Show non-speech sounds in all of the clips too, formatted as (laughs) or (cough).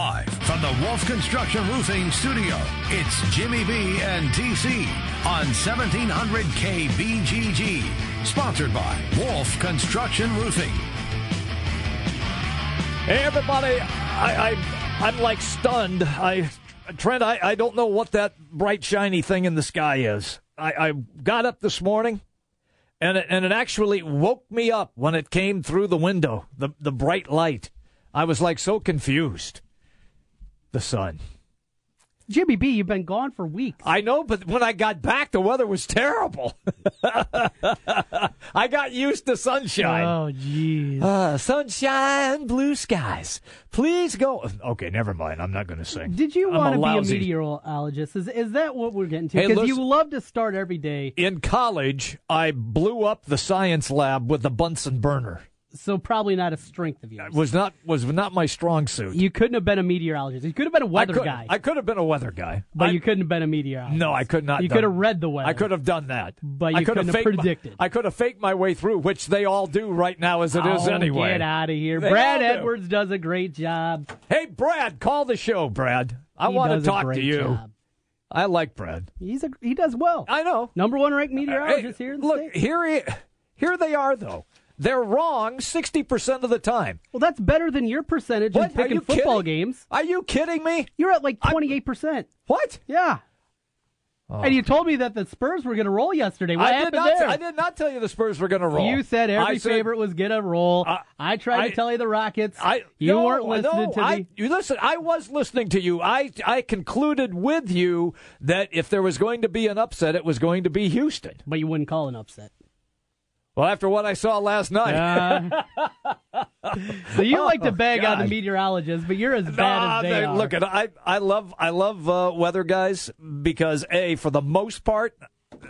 Live from the Wolf Construction Roofing Studio, it's Jimmy B and TC on 1700 KBGG. Sponsored by Wolf Construction Roofing. Hey, everybody. I, I, I'm like stunned. I, Trent, I, I don't know what that bright, shiny thing in the sky is. I, I got up this morning and it, and it actually woke me up when it came through the window, the, the bright light. I was like so confused. The sun. Jimmy B, you've been gone for weeks. I know, but when I got back, the weather was terrible. (laughs) I got used to sunshine. Oh, jeez. Uh, sunshine, blue skies. Please go. Okay, never mind. I'm not going to sing. Did you want to be a meteorologist? Is is that what we're getting to? Hey, Because you love to start every day, In college, I blew up the science lab with the Bunsen burner. So probably not a strength of yours. It was not was not my strong suit. You couldn't have been a meteorologist. You could have been a weather could, guy, I could have been a weather guy, but I- you couldn't have been a meteorologist. No, I could not. You done- could have read the weather. I could have done that, But I could couldn't have faked my- predicted. I could have faked my way through, which they all do right now, as it is oh, anyway. Get out of here. They Brad do. Edwards does a great job. Hey, Brad, call the show, Brad. I He want to talk to you. job. I like Brad. He's a, he does well. I know. Number one ranked meteorologist Hey, here in the look, state. here, he- here they are, though. They're wrong sixty percent of the time. Well, that's better than your percentage What? in picking football kidding? games. Are you kidding me? You're at like 28%. What? Yeah. Oh. And you told me that the Spurs were going to roll yesterday. What Oh. I happened did not. there? I did not tell you the Spurs were going to roll. You said every said- favorite was going to roll. I- I tried I- to tell you the Rockets. I you no, weren't listening no, to I, me. You listen. I was listening to you. I I concluded with you that if there was going to be an upset, it was going to be Houston. But you wouldn't call an upset. Well, after what I saw last night, Uh, (laughs) so you like to bag on the meteorologists, but you're as bad Nah, as they they- are. Look, I I love I love uh, weather guys because a for the most part,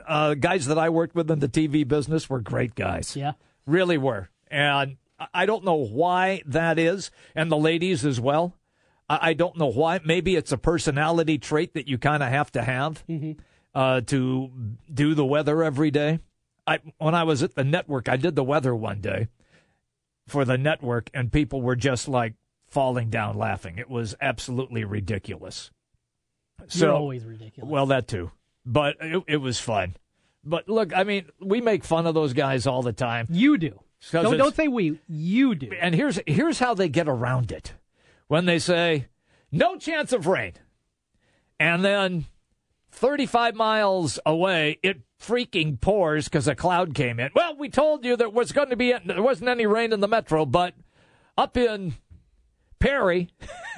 uh, guys that I worked with in the TV business were great guys. yeah. really were, and I- don't know why that is, and the ladies as well. I, I don't know why. Maybe it's a personality trait that you kind of have to have uh, to do the weather every day. I when I was at the network, I did the weather one day for the network, and people were just like falling down laughing. It was absolutely ridiculous. You're always ridiculous. Well, that too, but it, it was fun. But look, I mean, we make fun of those guys all the time. you do. Don't, don't say we. You do. And here's here's how they get around it. When they say no chance of rain, and then 35 miles away it freaking pours because a cloud came in. Well, we told you there was going to be there wasn't any rain in the metro, but up in Perry,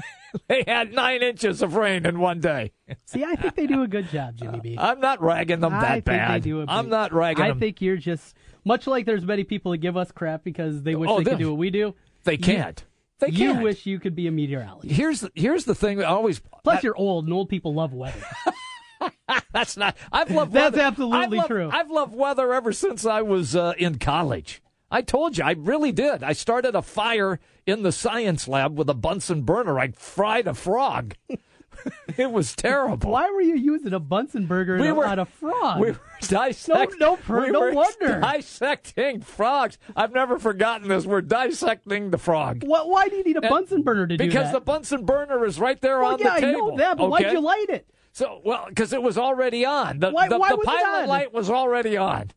(laughs) they had nine inches of rain in one day. (laughs) See, I think they do a good job, Jimmy B. I'm not ragging them that I think bad. they do a I'm not ragging them. I them. think you're just much like there's many people that give us crap because they wish Oh, they could do what we do. they can't. They You can't. wish you could be a meteorologist. Here's the, here's the thing. I always Plus, you're old, and old people love weather. (laughs) (laughs) That's not. I've loved. That's weather. absolutely I've loved- true. I've loved weather ever since I was uh, in college. I told you, I really did. I started a fire in the science lab with a Bunsen burner. I fried a frog. (laughs) it was terrible. Why were you using a Bunsen burger We and were- on a frog? We were dissecting. (laughs) No- no per- we no were wonder. dissecting frogs. I've never forgotten this. We're dissecting the frog. What, why do you need a Bunsen burner to do that? because the Bunsen burner is right there well, on yeah, the I table. know that, but okay? why'd you light it? So, well, because it was already on. The, Why- the, why the was pilot light was already on.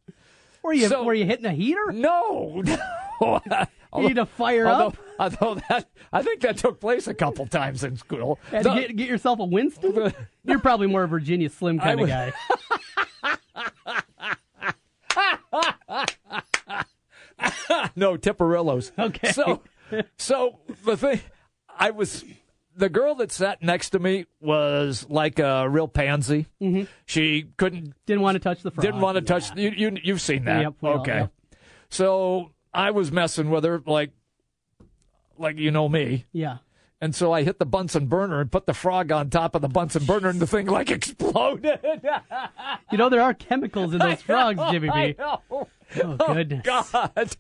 Were you So- were you hitting a heater? No, (laughs) no. You need to fire although, up Although that, I think that took place a couple times in school. and The- get get yourself a Winston. You're probably more a Virginia Slim kind of guy. (laughs) no Tipperillos. Okay. So, so the thing, I was the girl that sat next to me was like a real pansy. Mm-hmm. She couldn't, Didn't want to touch the frog. didn't want to Yeah. touch. You, you, you've seen that, Yep, all- okay? yep. So I was messing with her, like, like you know me. Yeah. And so I hit the Bunsen burner and put the frog on top of the Bunsen burner, and the thing like (laughs) exploded. You know there are chemicals in those (laughs) frogs, Jimmy B. Oh goodness. God.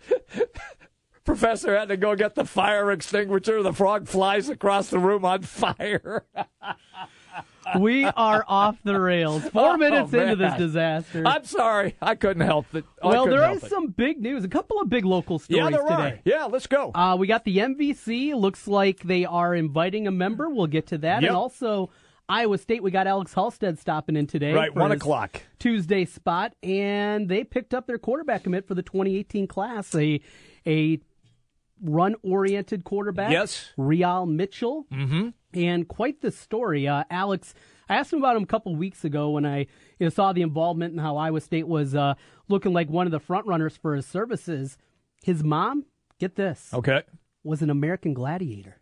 Professor had to go get the fire extinguisher. The frog flies across the room on fire. (laughs) we are off the rails. (laughs) Four Oh, minutes into this disaster. I'm sorry, I couldn't help it. I well, there is it. some big news. A couple of big local stories Yeah, there today. are. Yeah, let's go. Uh, we got the MVC. Looks like they are inviting a member. We'll get to that. Yep. And also Iowa State. We got Alex Halstead stopping in today. right, one o'clock. Tuesday spot, and they picked up their quarterback commit for the 2018 class. A a run oriented quarterback. Yes. Re-al Mitchell. Mm-hmm. And quite the story. Uh, Alex, I asked him about him a couple weeks ago when I you know, saw the involvement and how Iowa State was uh, looking like one of the front runners for his services. His mom, get this, Okay. was an American gladiator.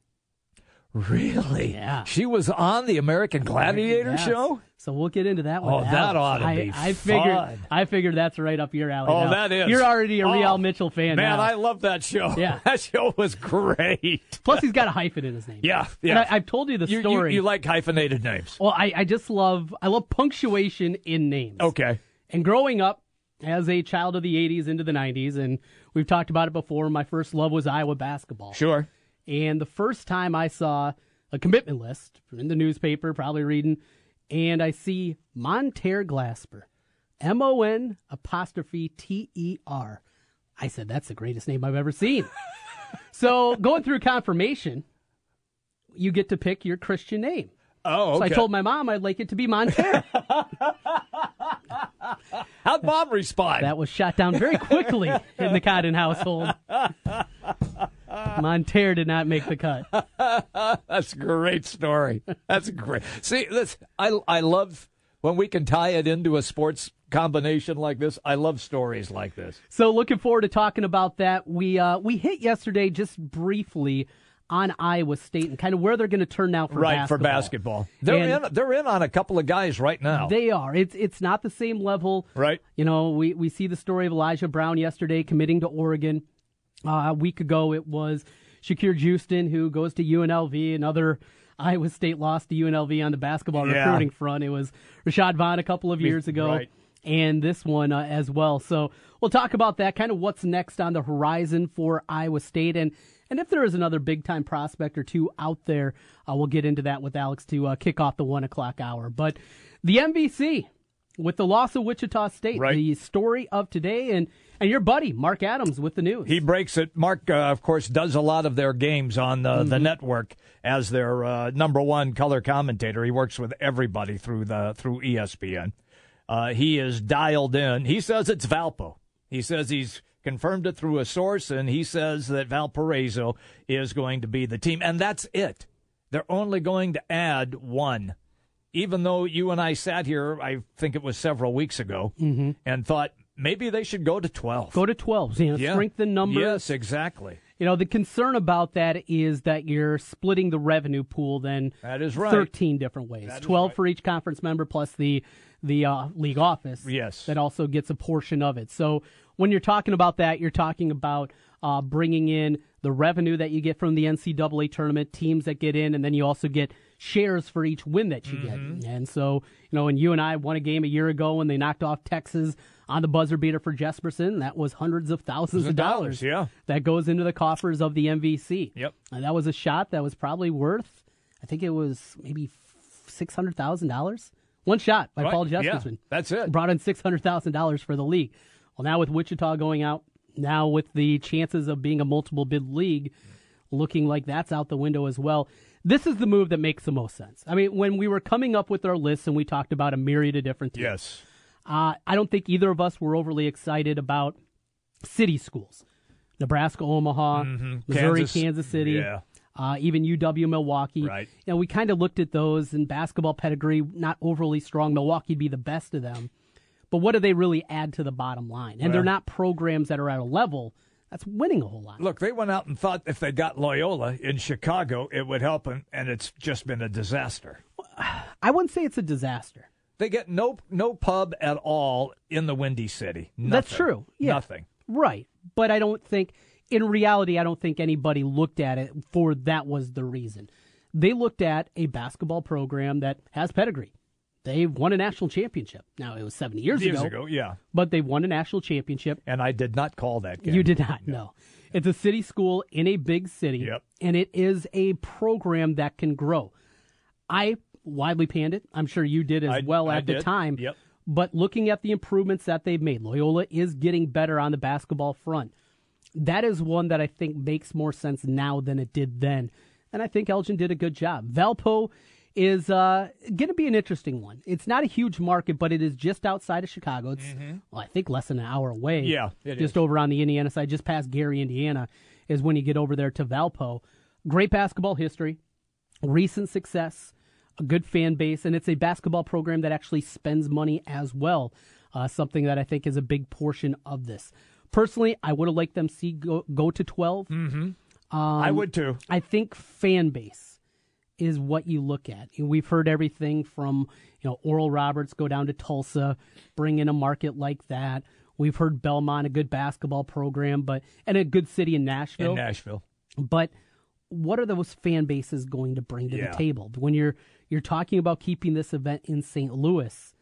Really? Yeah. She was on the American Gladiator Yes. show? So we'll get into that one. Oh, that ought to I, be I figured. fun. I figured that's right up your alley. Oh, now. that is. You're already a Re-al Oh, Mitchell fan Man, now. I love that show. Yeah. (laughs) That show was great. Plus, he's got a hyphen in his name. Yeah, And yeah. I, I've told you the You, you, story. you like hyphenated names. well, I, I just love. I love punctuation in names. Okay. And growing up as a child of the '80s into the '90s, and we've talked about it before. My first love was Iowa basketball. Sure. And the first time I saw a commitment list in the newspaper, probably reading, and I see Mon'ter Glasper, M O N apostrophe T E R. I said, that's the greatest name I've ever seen. (laughs) so going through confirmation, you get to pick your Christian name. Oh, okay. So. I told my mom I'd like it to be Monter. (laughs) How'd Bob respond? that was shot down very quickly in the Cotton household. (laughs) Monter did not make the cut. (laughs) That's a great story. That's great. See, this I I love when we can tie it into a sports combination like this. I love stories like this. So looking forward to talking about that. We uh, we hit yesterday just briefly on Iowa State and kind of where they're going to turn now for right basketball. for basketball. They're And- in. They're in on a couple of guys right now. They are. It's it's not the same level. right. You know, we, we see the story of Elijah Brown yesterday committing to Oregon. Uh, a week ago, it was Shakur Juiston who goes to UNLV. Another Iowa State lost to UNLV on the basketball Yeah. recruiting front. It was Rashad Vaughn a couple of years ago. right. And this one uh, as well. So we'll talk about that, kind of what's next on the horizon for Iowa State. And, and if there is another big time prospect or two out there, uh, we'll get into that with Alex to uh, kick off the one o'clock hour. But the MVC, with the loss of Wichita State, Right. the story of today, and and your buddy Mark Adams with the news. He breaks it. Mark, uh, of course, does a lot of their games on uh, the network as their uh, number one color commentator. He works with everybody through the through ESPN. Uh, he is dialed in. He says it's Valpo. He says he's confirmed it through a source, and he says that Valparaiso is going to be the team, and that's it. They're only going to add one. Even though you and I sat here, I think it was several weeks ago, and thought maybe they should go to twelve. Go to 12, you know, Yeah. strengthen numbers. Yes, exactly. You know, the concern about that is that you're splitting the revenue pool then That is right. 13 different ways. That is 12 right. for each conference member plus the the uh, league office. Yes. That also gets a portion of it. So when you're talking about that, you're talking about uh, bringing in the revenue that you get from the NCAA tournament, teams that get in, and then you also get shares for each win that you Mm-hmm. get. And so, you know, when you and I won a game a year ago when they knocked off Texas on the buzzer beater for Jesperson, that was hundreds of thousands of dollars. yeah. That goes into the coffers of the MVC. Yep. And that was a shot that was probably worth, I think it was maybe six hundred thousand dollars. One shot by Right, Paul yeah, Jesperson. that's it. Brought in six hundred thousand dollars for the league. Well, now with Wichita going out, now with the chances of being a multiple bid league, looking like that's out the window as well. This is the move that makes the most sense. I mean, when we were coming up with our lists and we talked about a myriad of different teams, Yes. uh, I don't think either of us were overly excited about city schools. Nebraska, Omaha, Missouri, Kansas- Kansas, City, yeah. uh, even UW Milwaukee. Right. You know, we kind of looked at those and basketball pedigree, not overly strong. Milwaukee'd be the best of them. But what do they really add to the bottom line? And they're not programs that are at a level that's winning a whole lot. Look, they went out and thought if they got Loyola in Chicago, it would help them, and it's just been a disaster. (sighs) I wouldn't say it's a disaster. They get no no pub at all in the Windy City. That's true. Yeah. Nothing. Right. But I don't think, in reality, I don't think anybody looked at it for that was the reason. They looked at a basketball program that has pedigree. They won a national championship. Now, it was 70 years, Years ago, ago, yeah. but they won a national championship. And I did not call that game. You did not know. It's a city school in a big city, Yep. and it is a program that can grow. I widely panned it. I'm sure you did as I- well I at the time. Yep. But looking at the improvements that they've made, Loyola is getting better on the basketball front. That is one that I think makes more sense now than it did then. And I think Elgin did a good job. Valpo is uh, going to be an interesting one. It's not a huge market, but it is just outside of Chicago. It's, well, I think less than an hour away. Mm-hmm. Yeah, it just is. over on the Indiana side, just past Gary, Indiana, is when you get over there to Valpo. Great basketball history, recent success, a good fan base, and it's a basketball program that actually spends money as well. Uh, something that I think is a big portion of this. Personally, I would have liked them see go, go to 12. I would too. I think fan base is what you look at. We've heard everything from you know Oral Roberts go down to Tulsa, bring in a market like that. We've heard Belmont, a good basketball program, but and a good city in Nashville. In Nashville. But what are those fan bases going to bring to Yeah. the table when you're you're talking about keeping this event in St. Louis?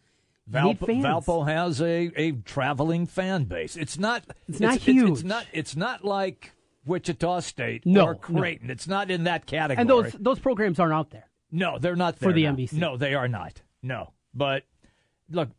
Valpo. Valpo has a, a traveling fan base. It's not. It's not It's, huge. not. It's not like Wichita State No, or Creighton. It's not in that category. And those those programs aren't out there. No, they're not For the now. MVC. No, they are not. No, but look,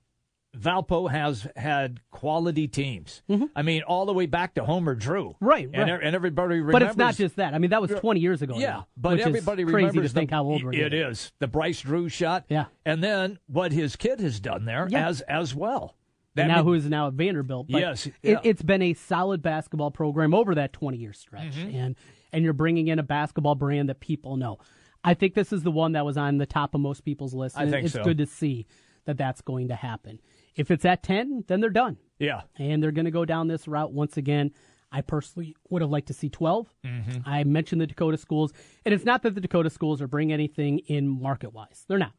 Valpo has had quality teams. I mean, all the way back to Homer Drew. Mm-hmm. Right, and, right. and everybody remembers. But it's not just that. I mean, that was 20 years ago. Yeah, now, but everybody crazy remembers to think the, how old we're It getting. is the Bryce Drew shot. Yeah. and then what his kid has done there Yeah. as as well. That now mean- who is now at Vanderbilt. But Yes, it, yeah. it's been a solid basketball program over that 20 year stretch, Mm-hmm. and and you're bringing in a basketball brand that people know. I think this is the one that was on the top of most people's list. I and it's so. good to see that that's going to happen. If it's at 10, then they're done, yeah, and they're going to go down this route once again. I personally would have liked to see 12. Mm-hmm. I mentioned the Dakota schools, and it's not that the Dakota schools are bringing anything in market wise. They're not.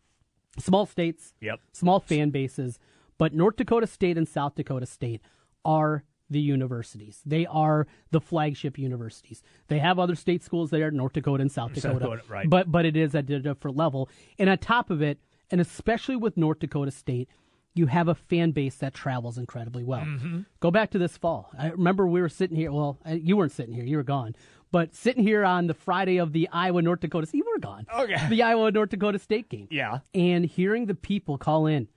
Small states, Yep. small fan bases, but North Dakota State and South Dakota State are the universities. They are the flagship universities. They have other state schools there, North Dakota and South (laughs) South Dakota, Dakota, right. but but it is at a different level. And on top of it, and especially with North Dakota State, you have a fan base that travels incredibly well. Mm-hmm. Go back to this fall. I remember we were sitting here. Well, you weren't sitting here; you were gone. But sitting here on the Friday of the Iowa North Dakota, you were gone. Okay. The Iowa North Dakota State game yeah. and hearing the people call in,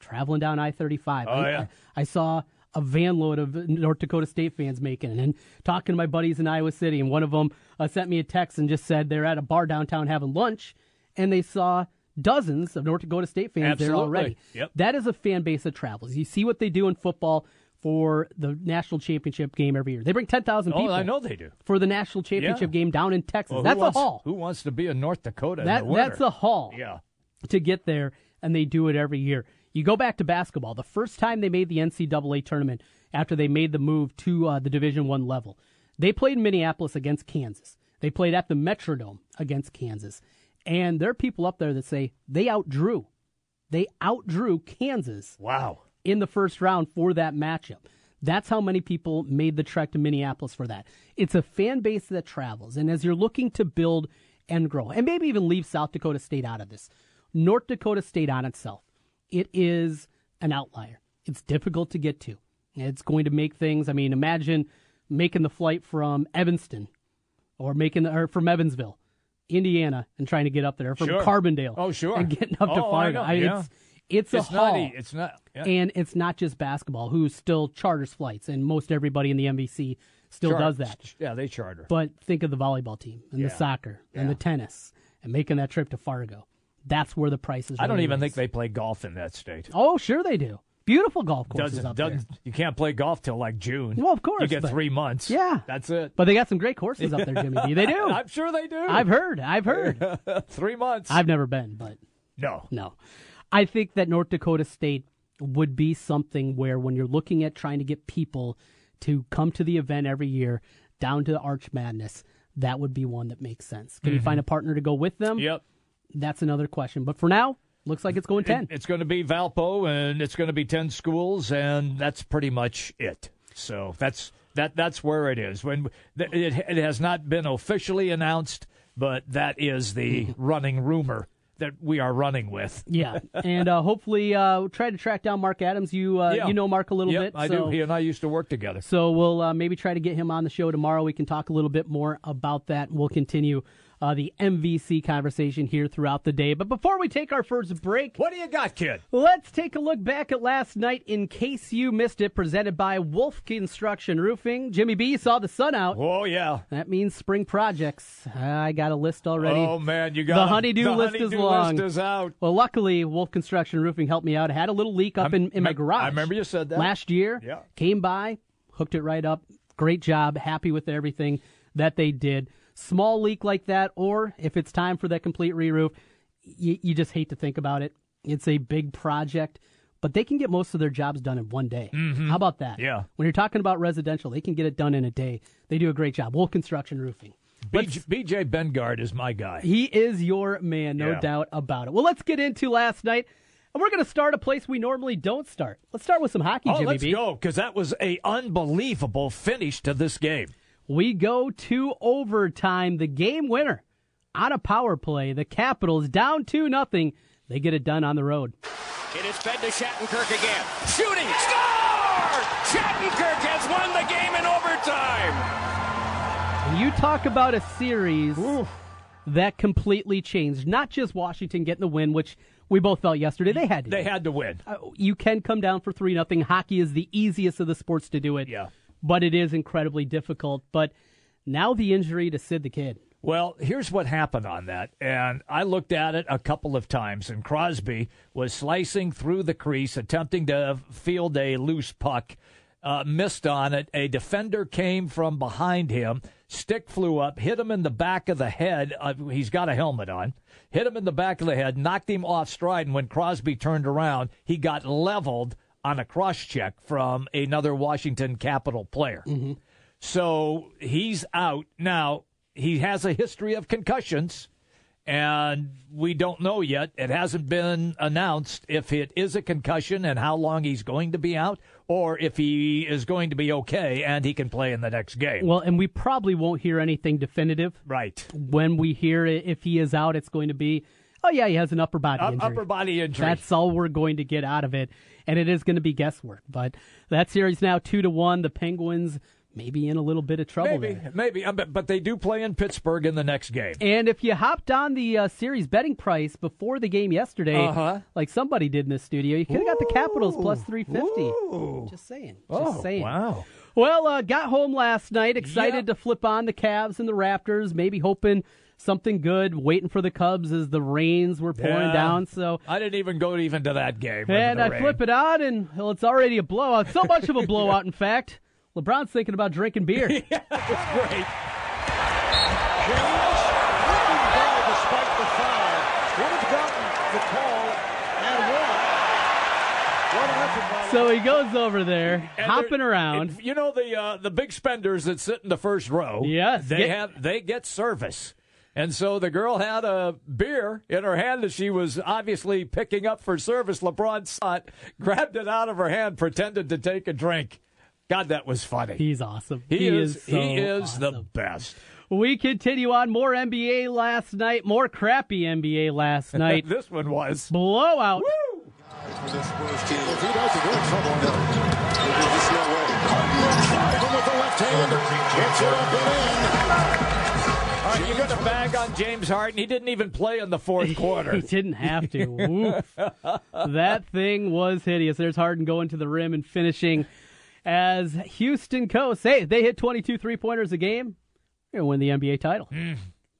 traveling down I 35. Oh, I, yeah. I, I saw a van load of North Dakota State fans making it and talking to my buddies in Iowa City. And one of them uh, sent me a text and just said they're at a bar downtown having lunch and they saw dozens of North Dakota State fans there already. Yep. That is a fan base that travels. You see what they do in football for the national championship game every year. They bring 10,000 Oh, people I know they do. for the national championship game down in Texas. Well, That's wants- a haul. Who wants to be in North Dakota? in the winter? that's a haul yeah. to get there, and they do it every year. You go back to basketball. The first time they made the NCAA tournament after they made the move to uh, the Division One level, they played in Minneapolis against Kansas. They played at the Metrodome against Kansas, and there are people up there that say they outdrew, they outdrew Kansas Wow. in the first round for that matchup. That's how many people made the trek to Minneapolis for that. It's a fan base that travels. And as you're looking to build and grow, and maybe even leave South Dakota State out of this, North Dakota State on itself, it is an outlier. It's difficult to get to. It's going to make things, I mean, imagine making the flight from Evanston or making the, or from Evansville, Indiana, and trying to get up there, from Sure. Carbondale. Oh, sure. And getting up to Oh, I Fargo. know, I yeah. It's, it's a It's haul. not. e- It's not. yeah. And it's not just basketball, who still charters flights, and most everybody in the MVC still Char- does that. Yeah, they charter. But think of the volleyball team and Yeah. the soccer and the tennis and making that trip to Fargo. That's where the price is. I don't really even think they play golf in that state. Oh, sure they do. Beautiful golf courses Doesn't, up there. doesn't, you can't play golf till like June. Well, of course, You get but- three months. Yeah. That's it. But they got some great courses up there, Jimmy B. They do. (laughs) I'm sure they do. I've heard. I've heard. (laughs) three months. I've never been, but no. No. I think that North Dakota State would be something where when you're looking at trying to get people to come to the event every year down to the Arch Madness, that would be one that makes sense. Can you mm-hmm. find a partner to go with them? Yep. That's another question. But for now, looks like it's going 10. It- it's going to be Valpo, and it's going to be ten schools, and that's pretty much it. So that's that. That's where it is. When it, it has not been officially announced, but that is the (laughs) running rumor that we are running with. yeah. And uh, hopefully uh, try to track down Mark Adams. You uh, Yeah. you know Mark a little Yep, bit. I so- do. He and I used to work together. So we'll uh, maybe try to get him on the show tomorrow. We can talk a little bit more about that. We'll continue uh, the MVC conversation here throughout the day. But before we take our first break, What do you got, kid? let's take a look back at last night in case you missed it, presented by Wolf Construction Roofing. Jimmy B, saw the sun out. Oh yeah. That means spring projects. I got a list already. Oh man, you got The honeydew the list is honeydew long. List is out. Well, luckily, Wolf Construction Roofing helped me out. I had a little leak up I'm- in, in my garage. I remember you said that. Last year, Yeah. came by, hooked it right up. Great job. Happy with everything that they did. Small leak like that, or if it's time for that complete re roof, you, you just hate to think about it. It's a big project, but they can get most of their jobs done in one day. How about that? Mm-hmm. Yeah. When you're talking about residential, they can get it done in a day. They do a great job. Wolf Construction Roofing. BJ, BJ Bengard is my guy. He is your man, no Yeah. doubt about it. Well, let's get into last night. And we're going to start a place we normally don't start. Let's start with some hockey, Oh, Jimmy let's B. go because that was a unbelievable finish to this game. We go to overtime. The game winner on a power play. The Capitals down 2 nothing. They get it done on the road. It is fed to Shattenkirk again. Shooting! Score! Shattenkirk has won the game in overtime! And you talk about a series that completely changed. Not just Washington getting the win, which we both felt yesterday. They had to. They do. had to win. Uh, you can come down for 3 nothing. Hockey is the easiest of the sports to do it. Yeah. But it is incredibly difficult. But now the injury to Sid the Kid. Well, here's what happened on that. And I looked at it a couple of times, and Crosby was slicing through the crease, attempting to field a loose puck. Uh, missed on it. A defender came from behind him. Stick flew up, hit him in the back of the head. Uh, he's got a helmet on. Hit him in the back of the head, knocked him off stride. And when Crosby turned around, he got leveled on a cross check from another Washington Capital player. Mm-hmm. So he's out. Now, he has a history of concussions, and we don't know yet. It hasn't been announced if it is a concussion and how long he's going to be out, or if he is going to be okay and he can play in the next game. Well, and we probably won't hear anything definitive. right. When we hear it, if he is out, it's going to be, oh, yeah, he has an upper body Up- injury. upper body injury. That's all we're going to get out of it, and it is going to be guesswork. But that series now two to one. The Penguins maybe in a little bit of trouble maybe, there. maybe, Uh, but, they do play in Pittsburgh in the next game. And if you hopped on the uh, series betting price before the game yesterday, Uh-huh. like somebody did in the studio, you could have got the Capitals plus three fifty. Just saying. Just Oh, saying. wow. Well, uh, got home last night, excited Yep. to flip on the Cavs and the Raptors, maybe hoping something good, waiting for the Cubs as the rains were pouring Yeah. down. So, I didn't even go even to that game. and I rain. flip it on, and well, it's already a blowout. So much of a (laughs) blowout, in fact. LeBron's thinking about drinking beer. (laughs) It's great. James, looking ball despite the foul, would have gotten the call and won. So he goes over there, And hopping around. You know the uh, the big spenders that sit in the first row. Yes, they get- have they get service, and so the girl had a beer in her hand that she was obviously picking up for service. LeBron saw it, grabbed it out of her hand, pretended to take a drink. God, that was funny. He's awesome. he, is, so he is the best. We continue on. More NBA last night. More crappy NBA last night. this one was. Blowout. For this Spurs team, if he doesn't, they're in trouble now. There's no way. Harden with the left hand. Hits it up and in. Right, you're going to bag on James Harden. He didn't even play in the fourth (laughs) quarter. He didn't have to. (laughs) That thing was hideous. There's Harden going to the rim and finishing as Houston Coast. Hey, they hit 22 three pointers a game. To win the NBA title. Mm,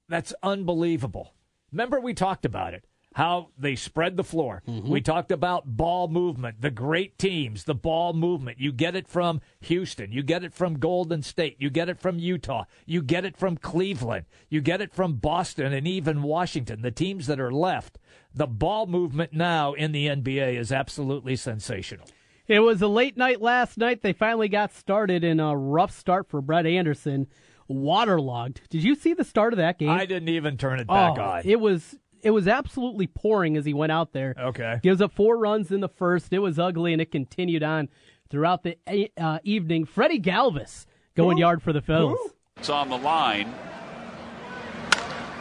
that's unbelievable. Remember, we talked about it. How they spread the floor. Mm-hmm. We talked about ball movement, the great teams, the ball movement. You get it from Houston. You get it from Golden State. You get it from Utah. You get it from Cleveland. You get it from Boston and even Washington, the teams that are left. The ball movement now in the NBA is absolutely sensational. It was a late night last night. They finally got started in a rough start for Brett Anderson. Waterlogged. Did you see the start of that game? I didn't even turn it oh, back oh, on. It was it was absolutely pouring as he went out there. Okay. Gives up four runs in the first. It was ugly, and it continued on throughout the uh, evening. Freddie Galvis going yard for the Phils. It's on the line.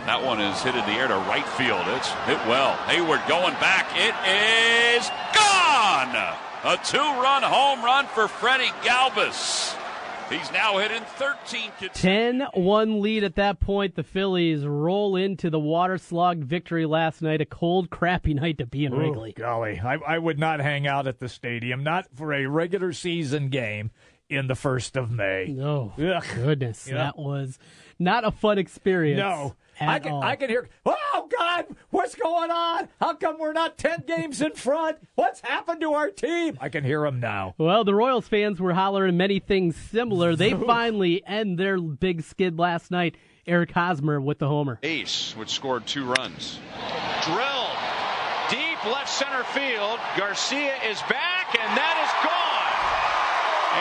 That one is hit in the air to right field. It's hit well. Heyward going back. It is gone. A two-run home run for Freddie Galvis. He's now hitting 13. to 10 1 lead at that point. The Phillies roll into the water slogged victory last night. A cold, crappy night to be in Wrigley. golly, I, I would not hang out at the stadium, not for a regular season game in the first of May. No, Ugh. goodness, Yeah. that was not a fun experience. No. at I can, all. I can hear, oh, God, what's going on? How come we're not 10 games in front? What's happened to our team? I can hear them now. Well, the Royals fans were hollering many things similar. They (laughs) finally end their big skid last night. Eric Hosmer with the homer. Ace, which scored two runs. Drilled deep left center field. Garcia is back, and that is gone.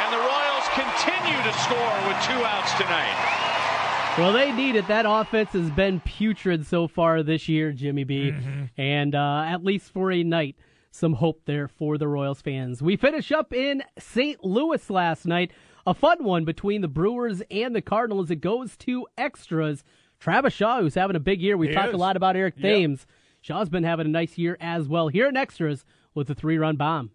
And the Royals continue to score with two outs tonight. Well, they need it. That offense has been putrid so far this year, Jimmy B. And uh, at least for a night, some hope there for the Royals fans. We finish up in St. Louis last night. A fun one between the Brewers and the Cardinals. It goes to extras. Travis Shaw, who's having a big year. We He talked a lot about Eric Yep. Thames. Shaw's been having a nice year as well. Here in extras with a three run bomb.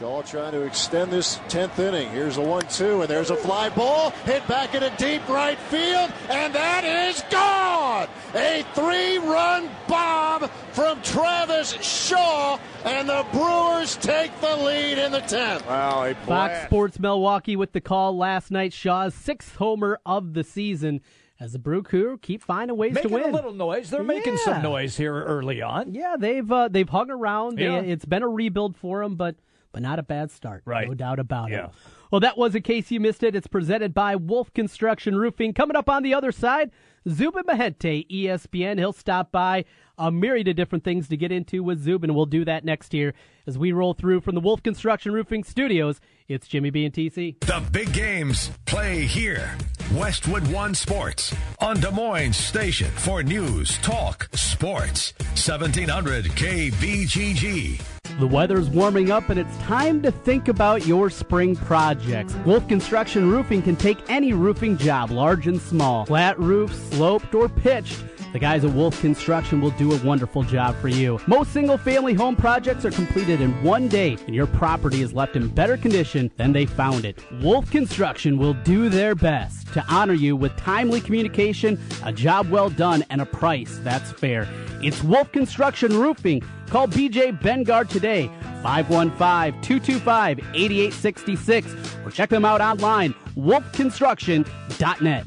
Shaw trying to extend this 10th inning. Here's a 1 2, and there's a fly ball hit back into deep right field, and that is gone! A three run bomb from Travis Shaw, and the Brewers take the lead in the 10th. Wow, a Fox Sports Milwaukee with the call last night. Shaw's sixth homer of the season as the Brew Crew keep finding ways Making to win. Making a little noise. They're making Yeah. some noise here early on. Yeah, they've uh, they've hung around. They- it's been a rebuild for them, but but not a bad start. Right. No doubt about Yeah. it. Well, that was in case you missed it. It's presented by Wolf Construction Roofing. Coming up on the other side, Zubin Mehenti, ESPN. He'll stop by a myriad of different things to get into with Zubin. We'll do that next year as we roll through from the Wolf Construction Roofing Studios. It's Jimmy B and TC. The big games play here. Westwood One Sports on Des Moines Station for news, talk, sports. 1700 KBGG. The weather's warming up and it's time to think about your spring projects. Wolf Construction Roofing can take any roofing job, large and small, flat roof, sloped, or pitched. The guys at Wolf Construction will do a wonderful job for you. Most single family home projects are completed in one day and your property is left in better condition than they found it. Wolf Construction will do their best to honor you with timely communication, a job well done, and a price that's fair. It's Wolf Construction Roofing. Call BJ Bengard today, 515 225 8866, or check them out online, wolfconstruction.net.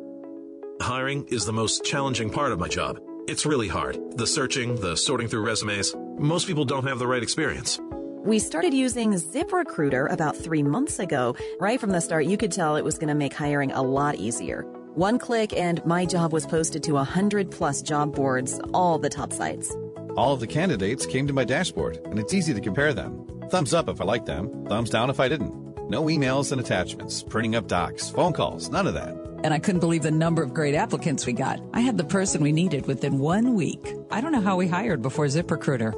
Hiring is the most challenging part of my job. It's really hard. The searching, the sorting through resumes. Most people don't have the right experience. We started using ZipRecruiter about three months ago. Right from the start, you could tell it was going to make hiring a lot easier. One click and my job was posted to 100 plus job boards, all the top sites. All of the candidates came to my dashboard, and it's easy to compare them. Thumbs up if I liked them, thumbs down if I didn't. No emails and attachments, printing up docs, phone calls, none of that. And I couldn't believe the number of great applicants we got. I had the person we needed within one week. I don't know how we hired before ZipRecruiter.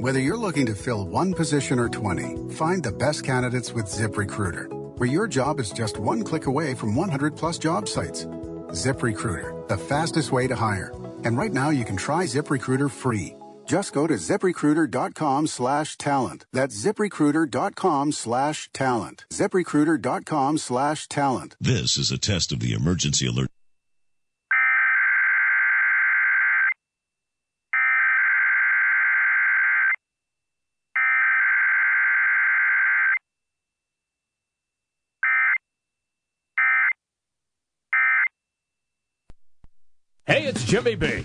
Whether you're looking to fill one position or 20, find the best candidates with ZipRecruiter, where your job is just one click away from 100 plus job sites. ZipRecruiter, the fastest way to hire. And right now you can try ZipRecruiter free. Just go to ziprecruiter.com slash talent. That's ziprecruiter.com slash talent. ziprecruiter.com slash talent. This is a test of the emergency alert. Hey, it's Jimmy B.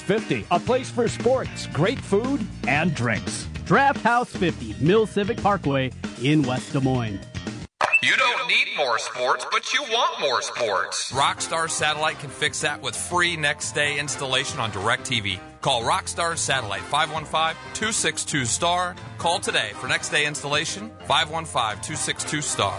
50, a place for sports, great food, and drinks. Draft House 50, Mills Civic Parkway in West Des Moines. You don't need more sports, but you want more sports. Rockstar Satellite can fix that with free next day installation on DirecTV. Call Rockstar Satellite 515 262 STAR. Call today for next day installation 515 262 STAR.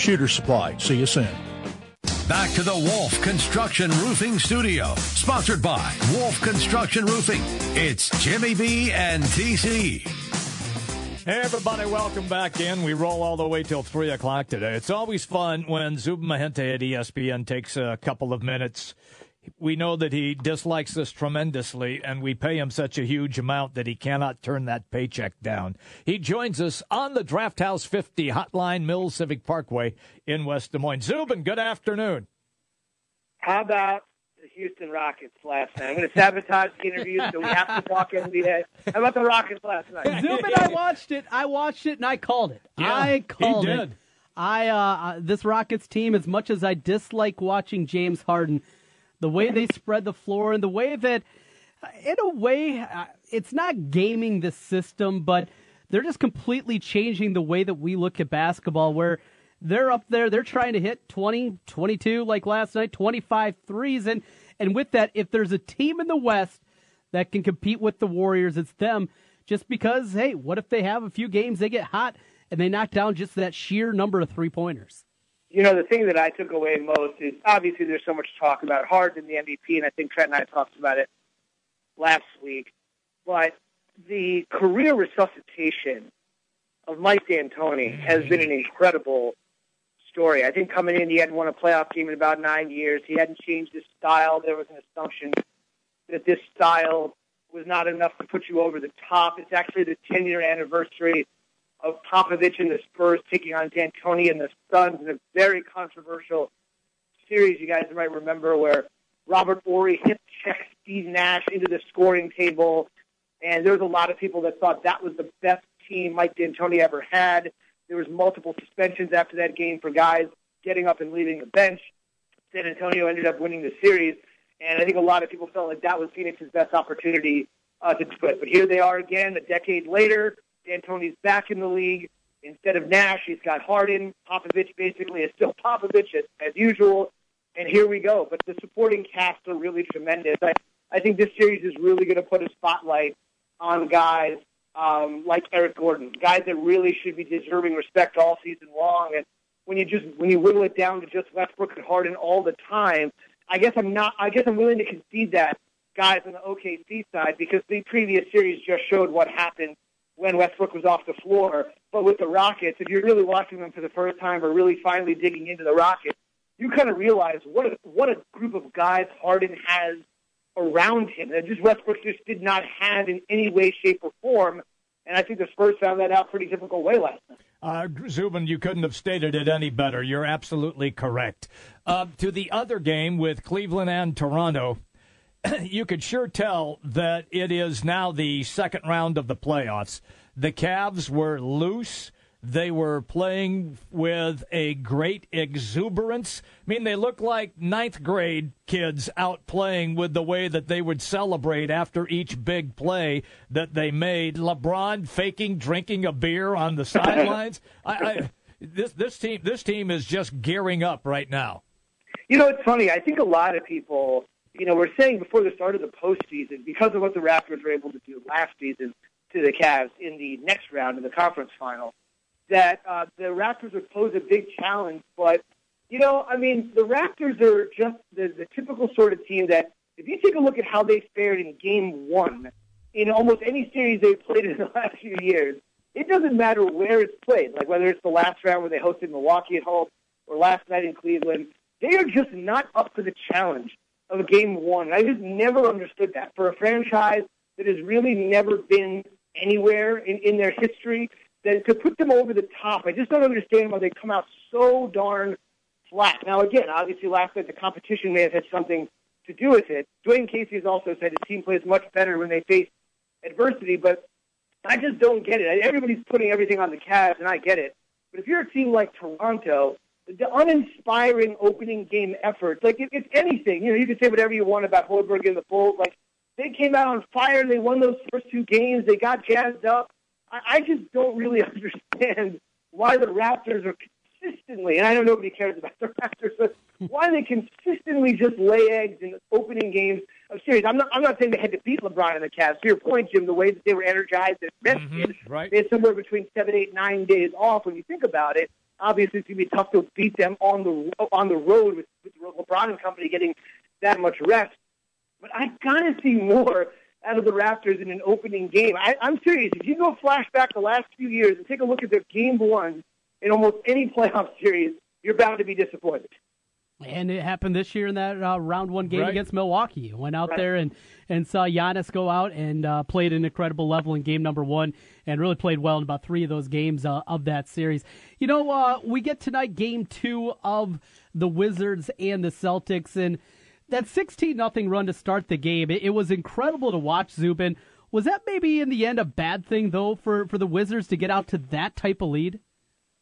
Shooter Supply. See you soon. Back to the Wolf Construction Roofing Studio, sponsored by Wolf Construction Roofing. It's Jimmy B and TC. Hey, everybody, welcome back in. We roll all the way till 3 o'clock today. It's always fun when Zubin Mehenti at ESPN takes a couple of minutes. We know that he dislikes this tremendously, and we pay him such a huge amount that he cannot turn that paycheck down. He joins us on the Draft House 50 Hotline Mills Civic Parkway in West Des Moines. Zubin, good afternoon. How about the Houston Rockets last night? I'm going to sabotage the interview so we have to talk NBA. How about the Rockets last night? (laughs) Zubin, I watched it. I watched it and I called it. Yeah, I called he it. I uh, uh, this Rockets team, as much as I dislike watching James Harden, the way they spread the floor and the way that, in a way, uh, it's not gaming the system, but they're just completely changing the way that we look at basketball. Where they're up there, they're trying to hit 20, 22 like last night, 25 threes, and and with that, if there's a team in the West that can compete with the Warriors, it's them. Just because, hey, what if they have a few games, they get hot and they knock down just that sheer number of three pointers? You know, the thing that I took away most is obviously there's so much talk about Harden, the MVP, and I think Trent and I talked about it last week. But the career resuscitation of Mike D'Antoni has been an incredible story. I think coming in, he hadn't won a playoff game in about nine years. He hadn't changed his style. There was an assumption that this style was not enough to put you over the top. It's actually the 10-year anniversary of Popovich and the Spurs taking on D'Antoni and the Suns in a very controversial series. You guys might remember where Robert Horry hit check Steve Nash into the scoring table, and there was a lot of people that thought that was the best team Mike D'Antoni ever had. There was multiple suspensions after that game for guys getting up and leaving the bench. San Antonio ended up winning the series, and I think a lot of people felt like that was Phoenix's best opportunity uh, to do it. But here they are again, a decade later. D'Antoni's back in the league. Instead of Nash, he's got Harden. Popovich basically is still (laughs) Popovich as, as usual. And here we go. But the supporting cast are really tremendous. I, I think this series is really going to put a spotlight on guys um, like Eric Gordon, guys that really should be deserving respect all season long. And when you just when you whittle it down to just Westbrook and Harden all the time, I guess I'm not. I guess I'm willing to concede that guys on the OKC side because the previous series just showed what happened when Westbrook was off the floor. But with the Rockets, if you're really watching them for the first time or really finally digging into the Rockets, you kind of realize what a, what a group of guys Harden has around him that just Westbrook just did not have in any way, shape, or form. And I think the Spurs found that out pretty difficult way last night. Uh, Zubin, you couldn't have stated it any better. You're absolutely correct. Uh, to the other game with Cleveland and Toronto, (coughs) you could sure tell that it is now the second round of the playoffs. The Cavs were loose. They were playing with a great exuberance. I mean, they look like ninth grade kids out playing with the way that they would celebrate after each big play that they made. LeBron faking drinking a beer on the sidelines. (laughs) I, I, this this team this team is just gearing up right now. You know, it's funny. I think a lot of people, you know, were saying before the start of the postseason, because of what the Raptors were able to do last season to the Cavs in the next round of the conference final, that uh, the Raptors would pose a big challenge. But, you know, I mean, the Raptors are just the, the typical sort of team that if you take a look at how they fared in game one in almost any series they've played in the (laughs) last few years, it doesn't matter where it's played, like whether it's the last round where they hosted Milwaukee at home or last night in Cleveland, they are just not up for the challenge of game one. I just never understood that. For a franchise that has really never been anywhere in, in their history, that to put them over the top, I just don't understand why they come out so darn flat. Now, again, obviously last night the competition may have had something to do with it. Dwane Casey has also said his team plays much better when they face adversity, but I just don't get it. Everybody's putting everything on the Cavs, and I get it. But if you're a team like Toronto, the uninspiring opening game efforts, like it, it's anything. You know, you can say whatever you want about Hoiberg and the Bulls. Like they came out on fire. They won those first two games. They got jazzed up. I, I just don't really (laughs) understand why the Raptors are consistently, and I know nobody cares about the Raptors, but why they consistently just lay eggs in the opening games of series. I'm not, I'm not saying they had to beat LeBron and the Cavs. To your point, Jim, the way that they were energized and rested, mm-hmm, right. they had somewhere between seven, eight, nine days off. When you think about it, obviously it's going to be tough to beat them on the on the road with, with LeBron and company getting that much rest. But I gotta see more out of the Raptors in an opening game. I, I'm serious. If you go flashback the last few years and take a look at their game one in almost any (laughs) playoff series, you're bound to be disappointed. And it happened this year in that uh, round one game Right. against Milwaukee. Went out Right. there and, and saw Giannis go out and uh, played an incredible level in game number one and really played well in about three of those games uh, of that series. You know, uh, we get tonight game two of the Wizards and the Celtics. And that 16 nothing run to start the game, it, it was incredible to watch, Zubin. Was that maybe in the end a bad thing, though, for, for the Wizards to get out to that type of lead?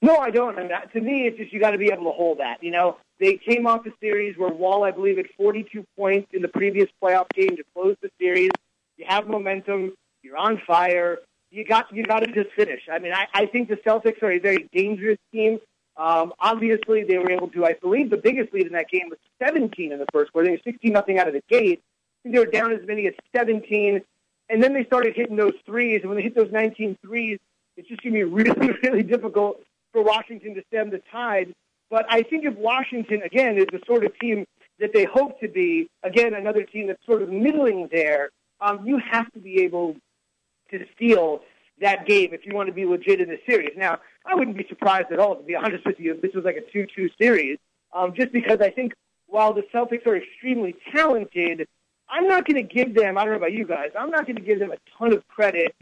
No, I don't. And that, to me, it's just you got to be able to hold that. You know, they came off a series where Wall, I believe, had 42 points in the previous playoff game to close the series. You have momentum. You're on fire. You got you got to just finish. I mean, I, I think the Celtics are a very dangerous team. Um, obviously, they were able to. I believe the biggest lead in that game was 17 in the first quarter. They were 16 nothing out of the gate. I think they were down as many as 17, and then they started hitting those threes. And when they hit those 19 threes, it's just going to be (laughs) really, really difficult for Washington to stem the tide. But I think if Washington, again, is the sort of team that they hope to be, again, another team that's sort of middling there, um, you have to be able to steal that game if you want to be legit in the series. Now, I wouldn't be surprised at all, to be honest with you, if this was like a 2-2 series, um, just because I think while the Celtics are extremely talented, I'm not going to give them, I don't know about you guys, I'm not going to give them a ton of credit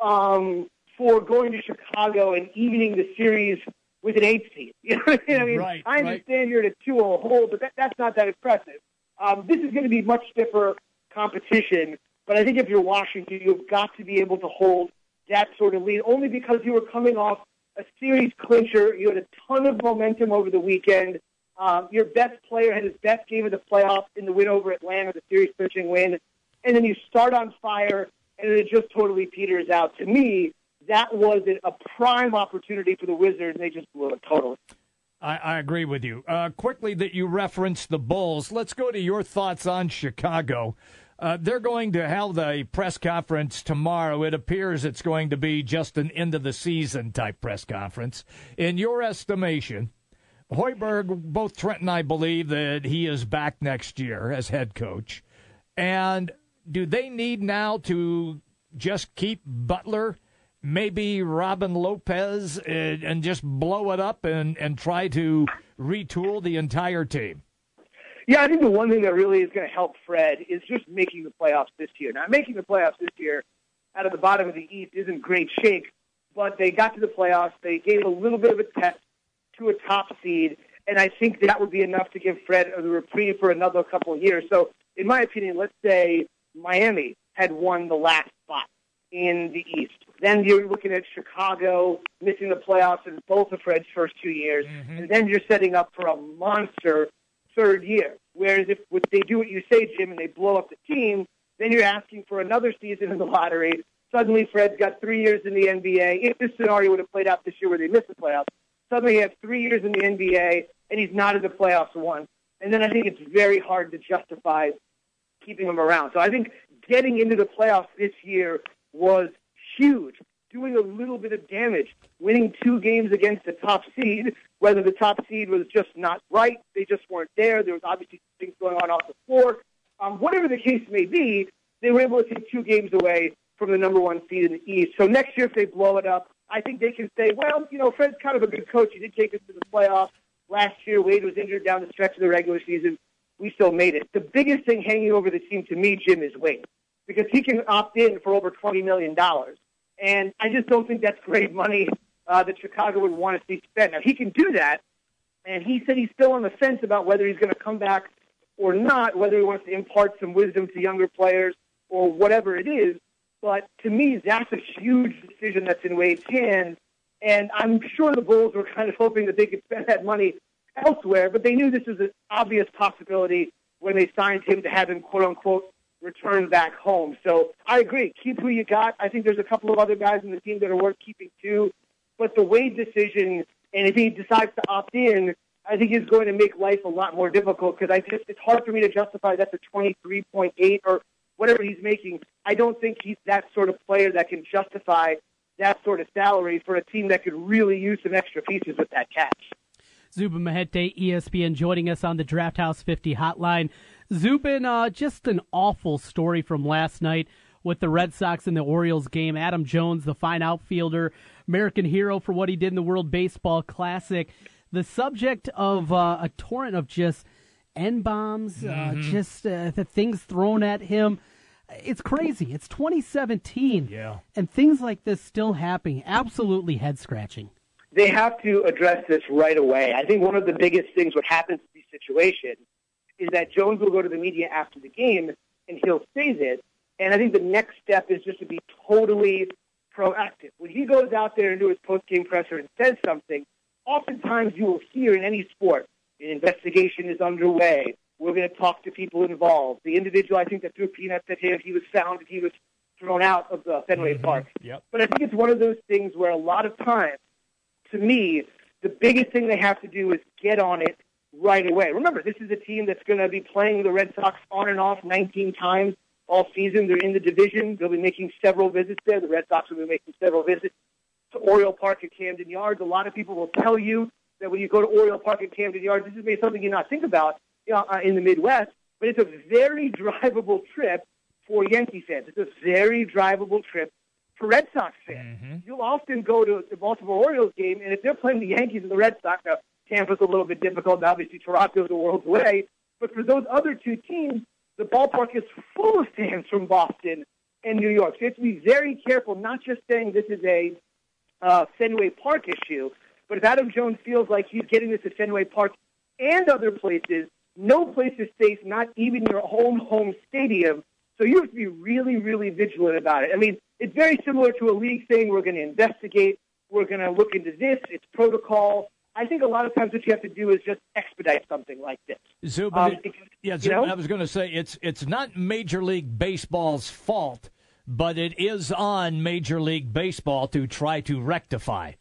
um, for going to Chicago and evening the series with an eight (laughs) seed. You know what I mean? I mean, Right, I understand you're at a 2-0 hole, but that, that's not that impressive. Um, this is going to be much stiffer competition, but I think if you're Washington, you've got to be able to hold that sort of lead, only because you were coming off a series clincher. You had a ton of momentum over the weekend. Um, your best player had his best game of the playoffs in the win over Atlanta, the series clinching win, and then you start on fire, and it just totally peters out. To me, that was a prime opportunity for the Wizards, and they just blew it totally. I, I agree with you. Uh, quickly, that you referenced the Bulls. Let's go to your thoughts on Chicago. Uh, they're going to have the press conference tomorrow. It appears it's going to be just an end of the season type press conference. In your estimation, Hoiberg, both Trent and I believe that he is back next year as head coach. And do they need now to just keep Butler, maybe Robin Lopez, uh, and just blow it up and, and try to retool the entire team? Yeah, I think the one thing that really is going to help Fred is just making the playoffs this year. Now, making the playoffs this year out of the bottom of the East isn't great shake, but they got to the playoffs. They gave a little bit of a test to a top seed, and I think that would be enough to give Fred a reprieve for another couple of years. So, in my opinion, let's say Miami had won the last spot in the East. Then you're looking at Chicago missing the playoffs in both of Fred's first two years, mm-hmm. and then you're setting up for a monster third year. Whereas if, if they do what you say, Jim, and they blow up the team, then you're asking for another season in the lottery. Suddenly, Fred's got three years in the NBA. If this scenario would have played out this year where they missed the playoffs, suddenly he has three years in the NBA, and he's not in the playoffs once. And then I think it's very hard to justify keeping him around. So I think getting into the playoffs this year was huge, doing a little bit of damage, winning two games against the top seed, whether the top seed was just not right, they just weren't there. There was obviously things going on off the floor. Um, whatever the case may be, they were able to take two games away from the number one seed in the East. So next year, if they blow it up, I think they can say, well, you know, Fred's kind of a good coach. He did take us to the playoffs. Last year, Wade was injured down the stretch of the regular season. We still made it. The biggest thing hanging over the team to me, Jim, is Wade, because he can opt in for over $20 million. And I just don't think that's great money uh, that Chicago would want to see spent. Now, he can do that, and he said he's still on the fence about whether he's going to come back or not, whether he wants to impart some wisdom to younger players or whatever it is. But to me, that's a huge decision that's in Wade's hands. And I'm sure the Bulls were kind of hoping that they could spend that money elsewhere, but they knew this was an obvious possibility when they signed him to have him, quote unquote, return back home. So I agree. Keep who you got. I think there's a couple of other guys in the team that are worth keeping too. But the Wade decision, and if he decides to opt in, I think is going to make life a lot more difficult because I just it's hard for me to justify that's a 23.8 or whatever he's making. I don't think he's that sort of player that can justify that sort of salary for a team that could really use some extra pieces with that cash. Zubin Mehenti, ESPN, joining us on the Draft House 50 hotline. Zubin, uh, just an awful story from last night with the Red Sox and the Orioles game. Adam Jones, the fine outfielder, American hero for what he did in the World Baseball Classic. The subject of uh, a torrent of just N bombs, uh, Mm-hmm. uh, just uh, the things thrown at him. It's crazy. It's 2017. Yeah. And things like this still happening. Absolutely head scratching. They have to address this right away. I think one of the biggest things what happens to these situations is that Jones will go to the media after the game and he'll say this. And I think the next step is just to be totally proactive. When he goes out there and do his post-game presser and says something, oftentimes you will hear in any sport, an investigation is underway. We're going to talk to people involved. The individual, I think, that threw peanuts at him, he was found and he was thrown out of the Fenway mm-hmm. Park. Yep. But I think it's one of those things where a lot of times, to me, the biggest thing they have to do is get on it right away. Remember, this is a team that's going to be playing the Red Sox on and off 19 times all season. They're in the division. They'll be making several visits there. The Red Sox will be making several visits to Oriole Park at Camden Yards. A lot of people will tell you that when you go to Oriole Park at Camden Yards, this is maybe something you not think about you know, uh, in the Midwest, but it's a very (laughs) drivable trip for Yankee fans. It's a very drivable trip for Red Sox fans. You'll often go to the Baltimore Orioles game, and if they're playing the Yankees and the Red Sox, now Tampa's a little bit difficult, and obviously Toronto's a world's away, but for those other two teams, the ballpark is full of fans from Boston and New York. So you have to be very careful, not just saying this is a uh, Fenway Park issue, but if Adam Jones feels like he's getting this at Fenway Park and other places, no place is safe, not even your home home stadium. So you have to be really, really vigilant about it. I mean, it's very similar to a league saying we're going to investigate, we're going to look into this, it's protocol. I think a lot of times what you have to do is just expedite something like this. Zubin, Um, it- yeah, you Zubin, know? I was going to say it's it's not Major League Baseball's fault, but it is on Major League Baseball to try to rectify.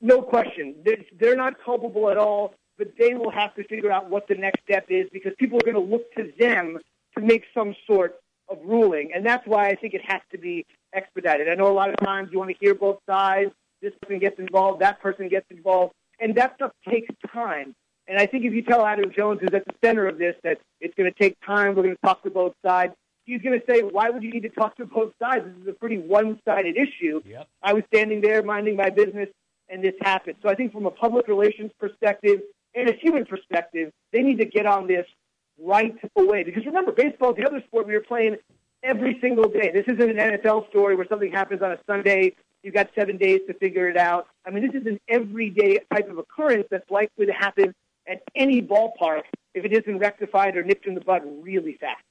No question. They're, they're not culpable at all, but they will have to figure out what the next step is because people are going to look to them to make some sort of ruling. And that's why I think it has to be expedited. I know a lot of times you want to hear both sides. This person gets involved, that person gets involved, and that stuff takes time. And I think if you tell Adam Jones, who's at the center of this, that it's going to take time, we're going to talk to both sides, he's going to say, why would you need to talk to both sides? This is a pretty one-sided issue. Yep. I was standing there minding my business, and this happened. So I think from a public relations perspective and a human perspective, they need to get on this right away. Because remember, baseball is the other sport we are playing every single day. This isn't an NFL story where something happens on a Sunday. You've got seven days to figure it out. I mean, this is an everyday type of occurrence that's likely to happen at any ballpark if it isn't rectified or nipped in the bud really fast.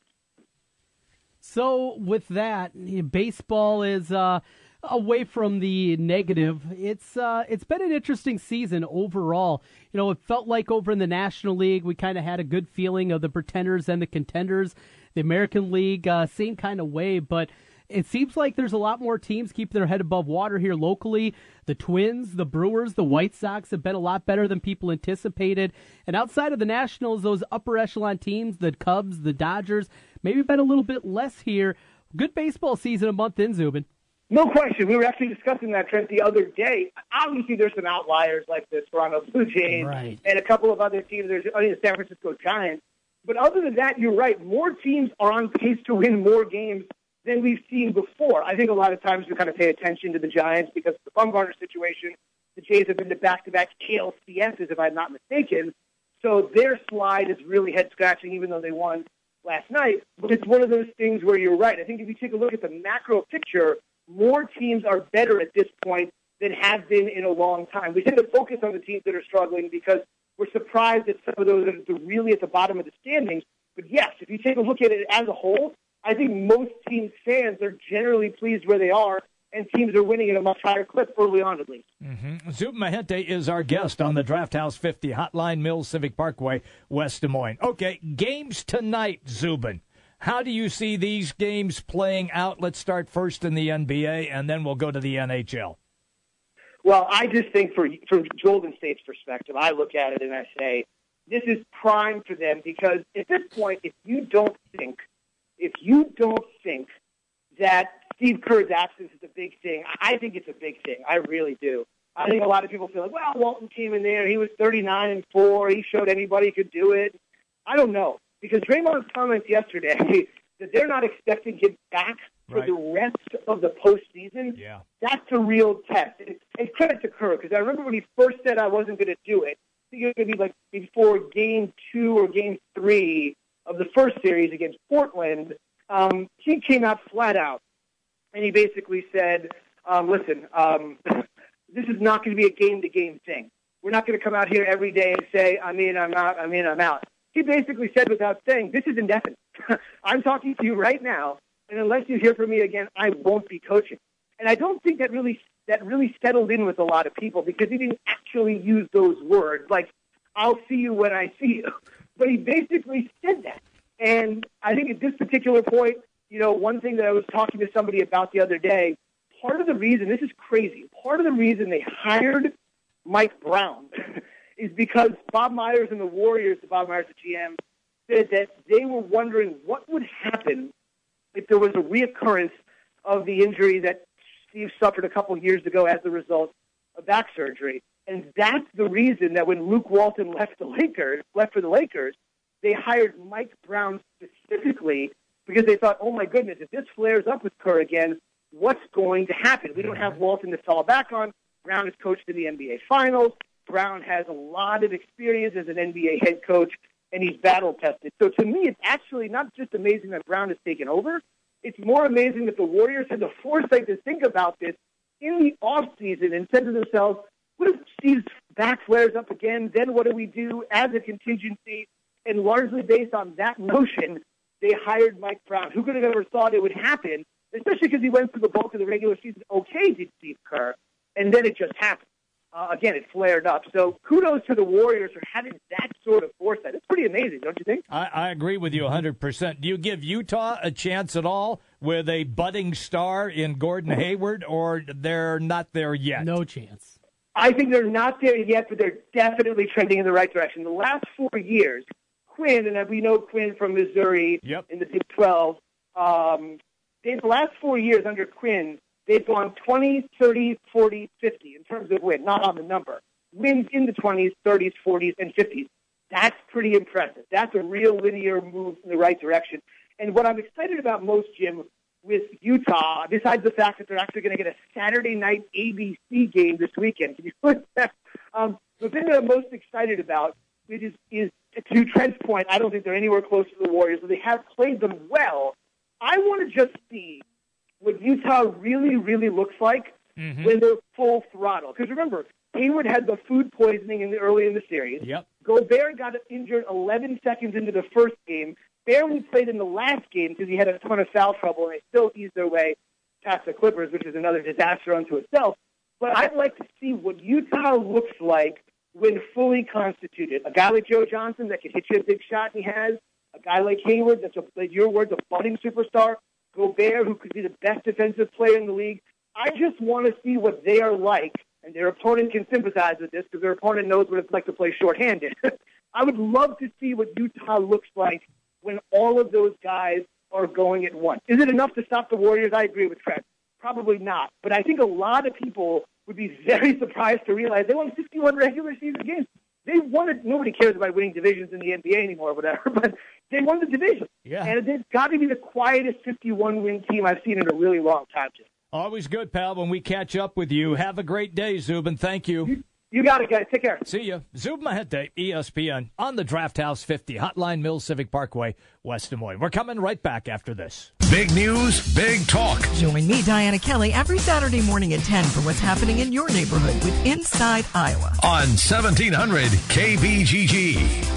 So with that, baseball is uh, away from the negative. It's uh, it's been an interesting season overall. You know, it felt like over in the National League we kind of had a good feeling of the pretenders and the contenders. The American League, uh, same kind of way, but it seems like there's a lot more teams keeping their head above water here locally. The Twins, the Brewers, the White Sox have been a lot better than people anticipated. And outside of the Nationals, those upper echelon teams, the Cubs, the Dodgers, maybe been a little bit less here. Good baseball season a month in, Zubin. No question. We were actually discussing that, Trent, the other day. Obviously, there's some outliers like the Toronto Blue Jays Right. and a couple of other teams. There's I mean, the San Francisco Giants. But other than that, you're right. More teams are on pace to win more games than we've seen before. I think a lot of times we kind of pay attention to the Giants because of the Bumgarner situation. The Jays have been to back-to-back ALCSs, if I'm not mistaken. So their slide is really head-scratching, even though they won last night. But it's one of those things where you're right. I think if you take a look at the macro picture, more teams are better at this point than have been in a long time. We tend to focus on the teams that are struggling because we're surprised that some of those that are really at the bottom of the standings. But yes, if you take a look at it as a whole, I think most teams' fans are generally pleased where they are, and teams are winning at a much higher clip early on, at least. Mm-hmm. Zubin Mehenti is our guest on the Draft House 50 Hotline Mills Civic Parkway, West Des Moines. Okay, games tonight, Zubin. How do you see these games playing out? Let's start first in the NBA, and then we'll go to the NHL. Well, I just think for from Golden State's perspective, I look at it and I say this is prime for them because at this point, if you don't think, if you don't think that Steve Kerr's absence is a big thing, I think it's a big thing. I really do. I think a lot of people feel like, well, Walton came in there, he was 39 and four, he showed anybody could do it. I don't know because Draymond's comments yesterday (laughs) that they're not expecting him back for Right. the rest of the postseason. Yeah. That's a real test. And, and credit to Kerr because I remember when he first said I wasn't going to do it. I think it was going to be like before Game Two or Game Three of the first series against Portland. Um, he came out flat out and he basically said, um, "Listen, um, (laughs) this is not going to be a game-to-game thing. We're not going to come out here every day and say I'm in, I'm out, I'm in, I'm out." He basically said, without saying, "This is indefinite. (laughs) I'm talking to you right now, and unless you hear from me again, I won't be coaching." And I don't think that really that really settled in with a lot of people because he didn't actually use those words like "I'll see you when I see you," but he basically said that. And I think at this particular point, you know, one thing that I was talking to somebody about the other day, part of the reason this is crazy. Part of the reason they hired Mike Brown (laughs) is because Bob Myers and the Warriors, the Bob Myers, the GM, said that they were wondering what would happen if there was a reoccurrence of the injury that Steve suffered a couple years ago as a result of back surgery. And that's the reason that when Luke Walton left the Lakers, left for the Lakers, they hired Mike Brown specifically because they thought, oh my goodness, if this flares up with Kerr again, what's going to happen? We don't have mm-hmm. Walton to fall back on. Brown has coached in the NBA Finals. Brown has a lot of experience as an NBA head coach, and he's battle tested. So to me, it's actually not just amazing that Brown has taken over. It's more amazing that the Warriors had the foresight to think about this in the off season and said to themselves, "What if Steve's back flares up again? Then what do we do as a contingency?" And largely based on that notion, they hired Mike Brown. Who could have ever thought it would happen? Especially because he went through the bulk of the regular season okay, did Steve Kerr, and then it just happened. Uh, again, it flared up. So kudos to the Warriors for having that sort of foresight. It's pretty amazing, don't you think? I, I agree with you 100%. Do you give Utah a chance at all with a budding star in Gordon Hayward, or they're not there yet? No chance. I think they're not there yet, but they're definitely trending in the right direction. The last four years, Quin, and we know Quin from Missouri in the Big 12, um, they, the last four years under Quin, they've gone 20, 30, 40, 50 in terms of win, not on the number. Wins in the 20s, 30s, 40s, and 50s. That's pretty impressive. That's a real linear move in the right direction. And what I'm excited about most, Jim, with Utah, besides the fact that they're actually going to get a Saturday night ABC game this weekend, can you (laughs) put that? Um, the thing that I'm most excited about is, is to Trent's point, I don't think they're anywhere close to the Warriors, but they have played them well. I want to just see what Utah really, really looks like when they're full throttle. Because remember, Hayward had the food poisoning in the early in the series. Yep. Gobert got injured 11 seconds into the first game. Barely played in the last game because he had a ton of foul trouble, and they still eased their way past the Clippers, which is another disaster unto itself. But I'd like to see what Utah looks like when fully constituted. A guy like Joe Johnson that can hit you a big shot, he has. A guy like Hayward that's, a, like your words, a budding superstar. Gobert, who could be the best defensive player in the league. I just want to see what they are like, and their opponent can sympathize with this because their opponent knows what it's like to play shorthanded. (laughs) I would love to see what Utah looks like when all of those guys are going at once. Is it enough to stop the Warriors? I agree with Trent. Probably not. But I think a lot of people would be very (laughs) surprised to realize they won 51 regular season games. they won it. Nobody cares about winning divisions in the NBA anymore, or whatever. (laughs) But they won the division, Yeah. and it's got to be the quietest 51 win team I've seen in a really long time. Jim. Always good, pal, when we catch up with you. Have a great day, Zubin. Thank you. You got it, guys. Take care. See you. Zubin Mehenti, ESPN, on the Draft House 50, Hotline Mills Civic Parkway, West Des Moines. We're coming right back after this. Big news, big talk. Join me, Diana Kelly, every Saturday morning at 10 for what's happening in your neighborhood with Inside Iowa. On 1700 KBGG.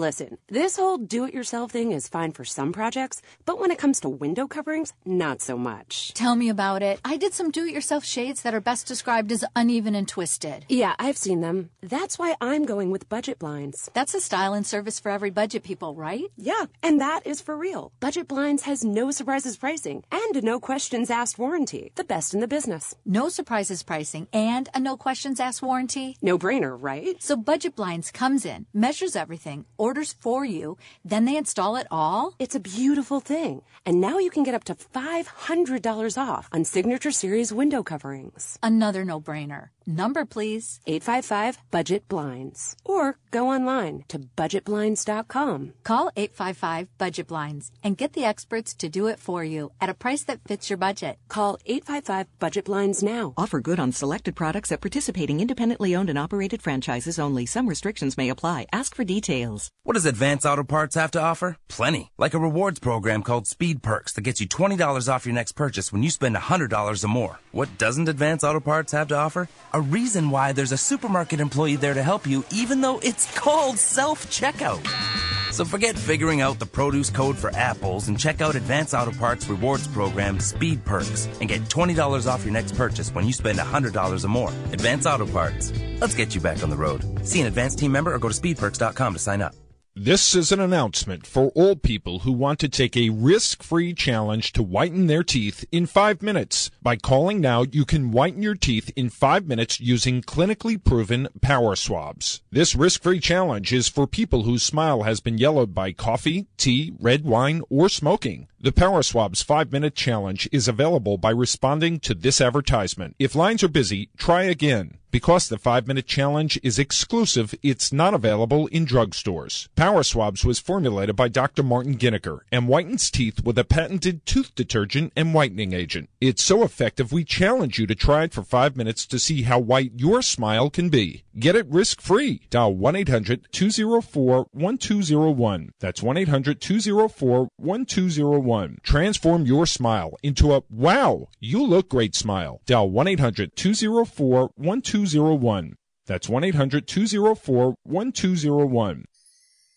Listen, this whole do it yourself thing is fine for some projects, but when it comes to window coverings, not so much. Tell me about it. I did some do it yourself shades that are best described as uneven and twisted. Yeah, I've seen them. That's why I'm going with budget blinds. That's a style and service for every budget people, right? Yeah, and that is for real. Budget blinds has no surprises pricing and a no questions asked warranty. The best in the business. No surprises pricing and a no questions asked warranty. No brainer, right? So Budget Blinds comes in, measures everything, orders for you, then they install it all? It's a beautiful thing. And now you can get up to $500 off on Signature Series window coverings. Another no brainer. Number, please. 855 Budget Blinds. Or go online to budgetblinds.com. Call 855 Budget Blinds and get the experts to do it for you at a price that fits your budget. Call 855 Budget Blinds now. Offer good on selected products at participating independently owned and operated franchises only. Some restrictions may apply. Ask for details. What does Advance Auto Parts have to offer? Plenty. Like a rewards program called Speed Perks that gets you $20 off your next purchase when you spend $100 or more. What doesn't Advance Auto Parts have to offer? A reason why there's a supermarket employee there to help you, even though it's called self checkout. So forget figuring out the produce code for apples and check out Advance Auto Parts rewards program Speed Perks and get $20 off your next purchase when you spend $100 or more. Advance Auto Parts. Let's get you back on the road. See an Advance team member or go to speedperks.com to sign up. This is an announcement for all people who want to take a risk-free challenge to whiten their teeth in five minutes. By calling now, you can whiten your teeth in five minutes using clinically proven power swabs. This risk-free challenge is for people whose smile has been yellowed by coffee, tea, red wine, or smoking. The Power Swabs 5 Minute Challenge is available by responding to this advertisement. If lines are busy, try again. Because the 5 Minute Challenge is exclusive, it's not available in drugstores. Power Swabs was formulated by Dr. Martin Giniger and whitens teeth with a patented tooth detergent and whitening agent. It's so effective we challenge you to try it for 5 minutes to see how white your smile can be. Get it risk-free. Dial 1-800-204-1201. That's 1-800-204-1201. Transform your smile into a wow, you look great smile. Dial 1-800-204-1201. That's 1-800-204-1201.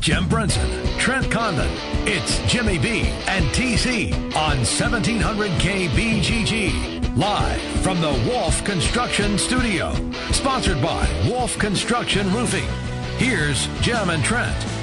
Jim Brenson, Trent Condon. It's Jimmy B and TC on 1700 KBGG. Live from the Wolf Construction Studio. Sponsored by Wolf Construction Roofing. Here's Jim and Trent.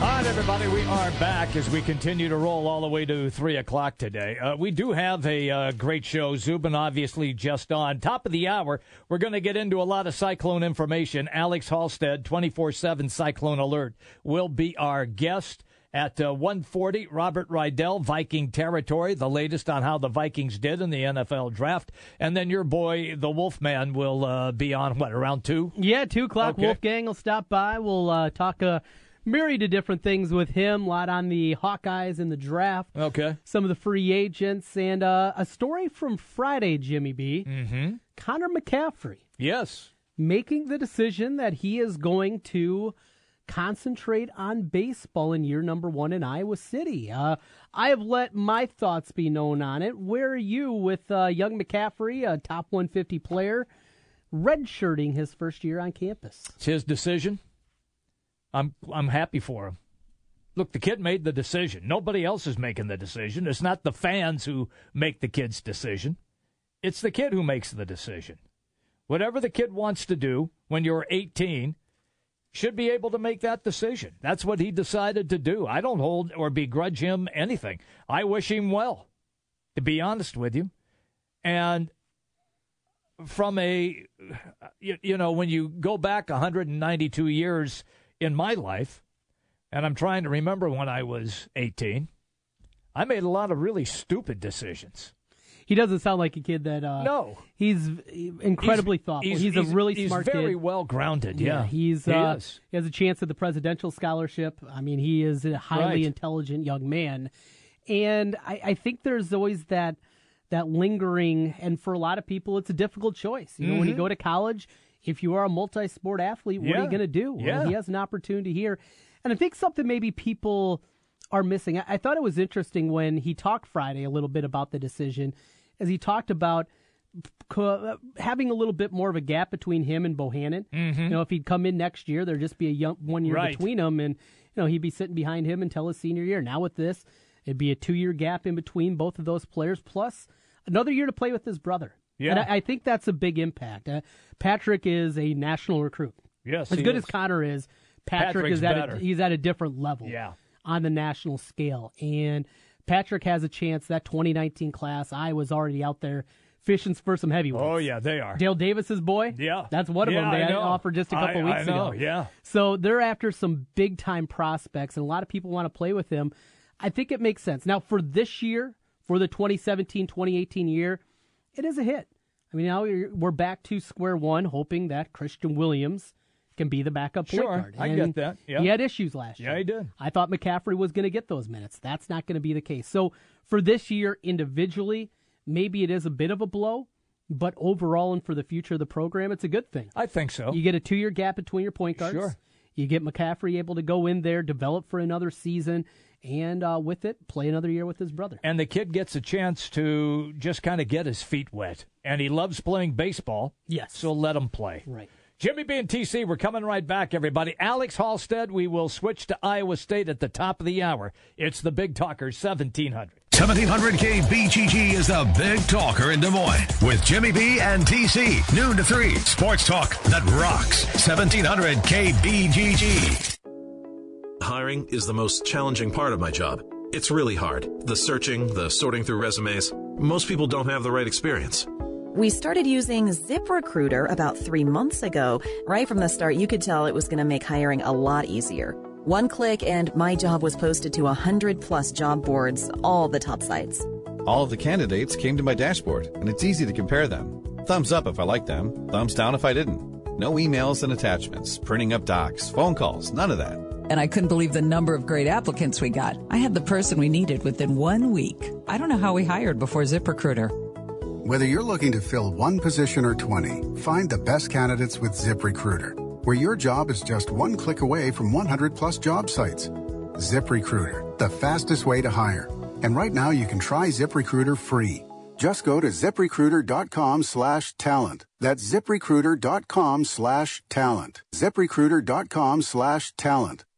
All right, everybody, we are back as we continue to roll all the way to 3 o'clock today. Uh, we do have a uh, great show. Zubin obviously just on. Top of the hour, we're going to get into a lot of cyclone information. Alex Halsted, 24-7 Cyclone Alert, will be our guest. At uh, 140, Robert Rydell, Viking territory, the latest on how the Vikings did in the NFL draft. And then your boy, the Wolfman, will uh, be on, what, around 2? Yeah, 2 o'clock. Okay. Wolfgang will stop by. We'll uh, talk a myriad of different things with him. A lot on the Hawkeyes in the draft. Okay. Some of the free agents. And uh, a story from Friday, Jimmy B. Mm-hmm. Connor McCaffrey. Yes. Making the decision that he is going to concentrate on baseball in year number one in Iowa City. Uh, I have let my thoughts be known on it. Where are you with uh, young McCaffrey, a top 150 player, redshirting his first year on campus? It's his decision. I'm I'm happy for him. Look, the kid made the decision. Nobody else is making the decision. It's not the fans who make the kid's decision. It's the kid who makes the decision. Whatever the kid wants to do when you're 18 should be able to make that decision. That's what he decided to do. I don't hold or begrudge him anything. I wish him well, to be honest with you. And from a, you, you know, when you go back 192 years in my life, and I'm trying to remember when I was 18, I made a lot of really stupid decisions. He doesn't sound like a kid that. Uh, No. he's incredibly He's- thoughtful. he's- He's, a really he's smart He's very kid. well grounded, yeah. he's He uh, he has a chance at the presidential scholarship. I mean, he is a highly Right. intelligent young man, and I, I think there's always that that lingering. And for a lot of people, it's a difficult choice. You know, when you Mhm. go to college, if you are a multi-sport athlete, what are you going to do? Well, he has an opportunity here, and I think something maybe people are missing. I, I thought it was interesting when he talked Friday a little bit about the decision, as he talked about co- having a little bit more of a gap between him and Bohannon. Mhm. You know, if he'd come in next year, there'd just be a young, one year Right. between them, and you know he'd be sitting behind him until his senior year. Now with this, it'd be a two year gap in between both of those players, plus another year to play with his brother. Yeah. and I, I think that's a big impact. Uh, Patrick is a national recruit. Yes, as good is. as Connor is, Patrick Patrick's is at better. a, he's at a different level Yeah. on the national scale. And Patrick has a chance. That 2019 class, I was already out there fishing for some heavyweights. Oh, yeah, they are. Dale Davis's boy. Yeah. that's one of Yeah, them. They I had know. offered just a couple I- weeks I know, ago. yeah. So they're after some big time prospects, and a lot of people want to play with him. I think it makes sense. Now for this year, for the 2017-2018 year, it is a hit. I mean, now we're we're back to square one, hoping that Christian Williams can be the backup point Sure, guard. I get that. Yeah. He had issues last year. Yeah, he did. I thought McCaffrey was going to get those minutes. That's not going to be the case. So for this year individually, maybe it is a bit of a blow, but overall and for the future of the program, it's a good thing. I think so. You get a two year gap between your point guards. Sure. You get McCaffrey able to go in there, develop for another season, and uh, with it, play another year with his brother. and the kid gets a chance to just kind of get his feet wet. And he loves playing baseball. Yes. So let him play. Right. Jimmy B and TC, we're coming right back, everybody. Alex Halsted, we will switch to Iowa State at the top of the hour. It's the Big Talker 1700. 1700 KBGG is the big talker in Des Moines with Jimmy B and TC. Noon to 3. Sports talk that rocks. 1700 KBGG. Hiring is the most challenging part of my job. It's really hard. The searching, the sorting through resumes. Most people don't have the right experience. We started using ZipRecruiter about three months ago. Right from the start, you could tell it was going to make hiring a lot easier. One click and my job was posted to 100 plus job boards, all the top sites. All of the candidates came to my dashboard, and it's easy to compare them. Thumbs up if I liked them, thumbs down if I didn't. No emails and attachments, printing up docs, phone calls, none of that. And I couldn't believe the number of great applicants we got. I had the person we needed within one week. I don't know how we hired before ZipRecruiter. Whether you're looking to fill one position or 20, find the best candidates with ZipRecruiter, where your job is just one click away from 100 plus job sites. ZipRecruiter, the fastest way to hire. And right now you can try ZipRecruiter free. Just go to ziprecruiter.com slash talent. That's ziprecruiter.com slash talent. ziprecruiter.com slash talent.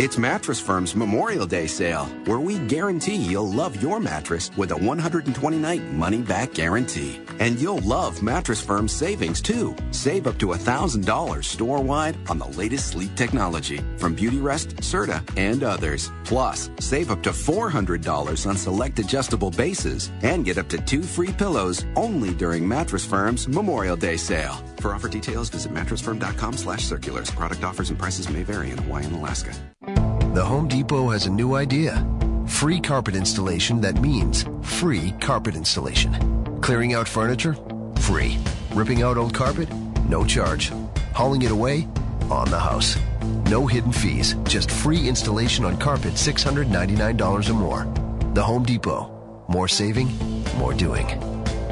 It's Mattress Firm's Memorial Day sale, where we guarantee you'll love your mattress with a 120 night money back guarantee. And you'll love Mattress Firm's savings too. Save up to $1,000 store wide on the latest sleep technology from Beautyrest, Serta, and others. Plus, save up to $400 on select adjustable bases and get up to two free pillows only during Mattress Firm's Memorial Day sale. For offer details, visit mattressfirm.com slash circulars. Product offers and prices may vary in Hawaii and Alaska. The Home Depot has a new idea. Free carpet installation that means free carpet installation. Clearing out furniture? Free. Ripping out old carpet? No charge. Hauling it away? On the house. No hidden fees, just free installation on carpet $699 or more. The Home Depot. More saving, more doing.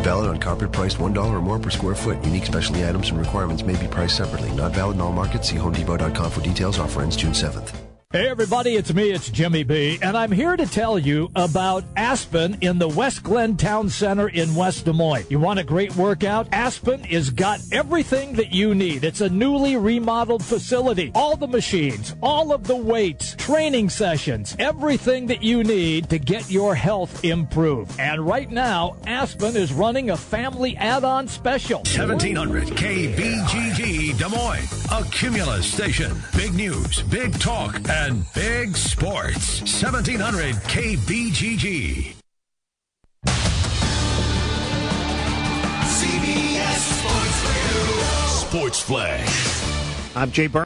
Valid on carpet priced $1 or more per square foot. Unique specialty items and requirements may be priced separately. Not valid in all markets. See HomeDepot.com for details. Offer ends June 7th. Hey everybody, it's me, it's Jimmy B, and I'm here to tell you about Aspen in the West Glen Town Center in West Des Moines. You want a great workout? Aspen has got everything that you need. It's a newly remodeled facility. All the machines, all of the weights, training sessions, everything that you need to get your health improved. And right now, Aspen is running a family add-on special. 1700 KBGG Des Moines, a Cumulus station. Big news, big talk, and big sports. 1700 KBGG. CBS Sports Radio. Sports Flash. I'm Jay Burns.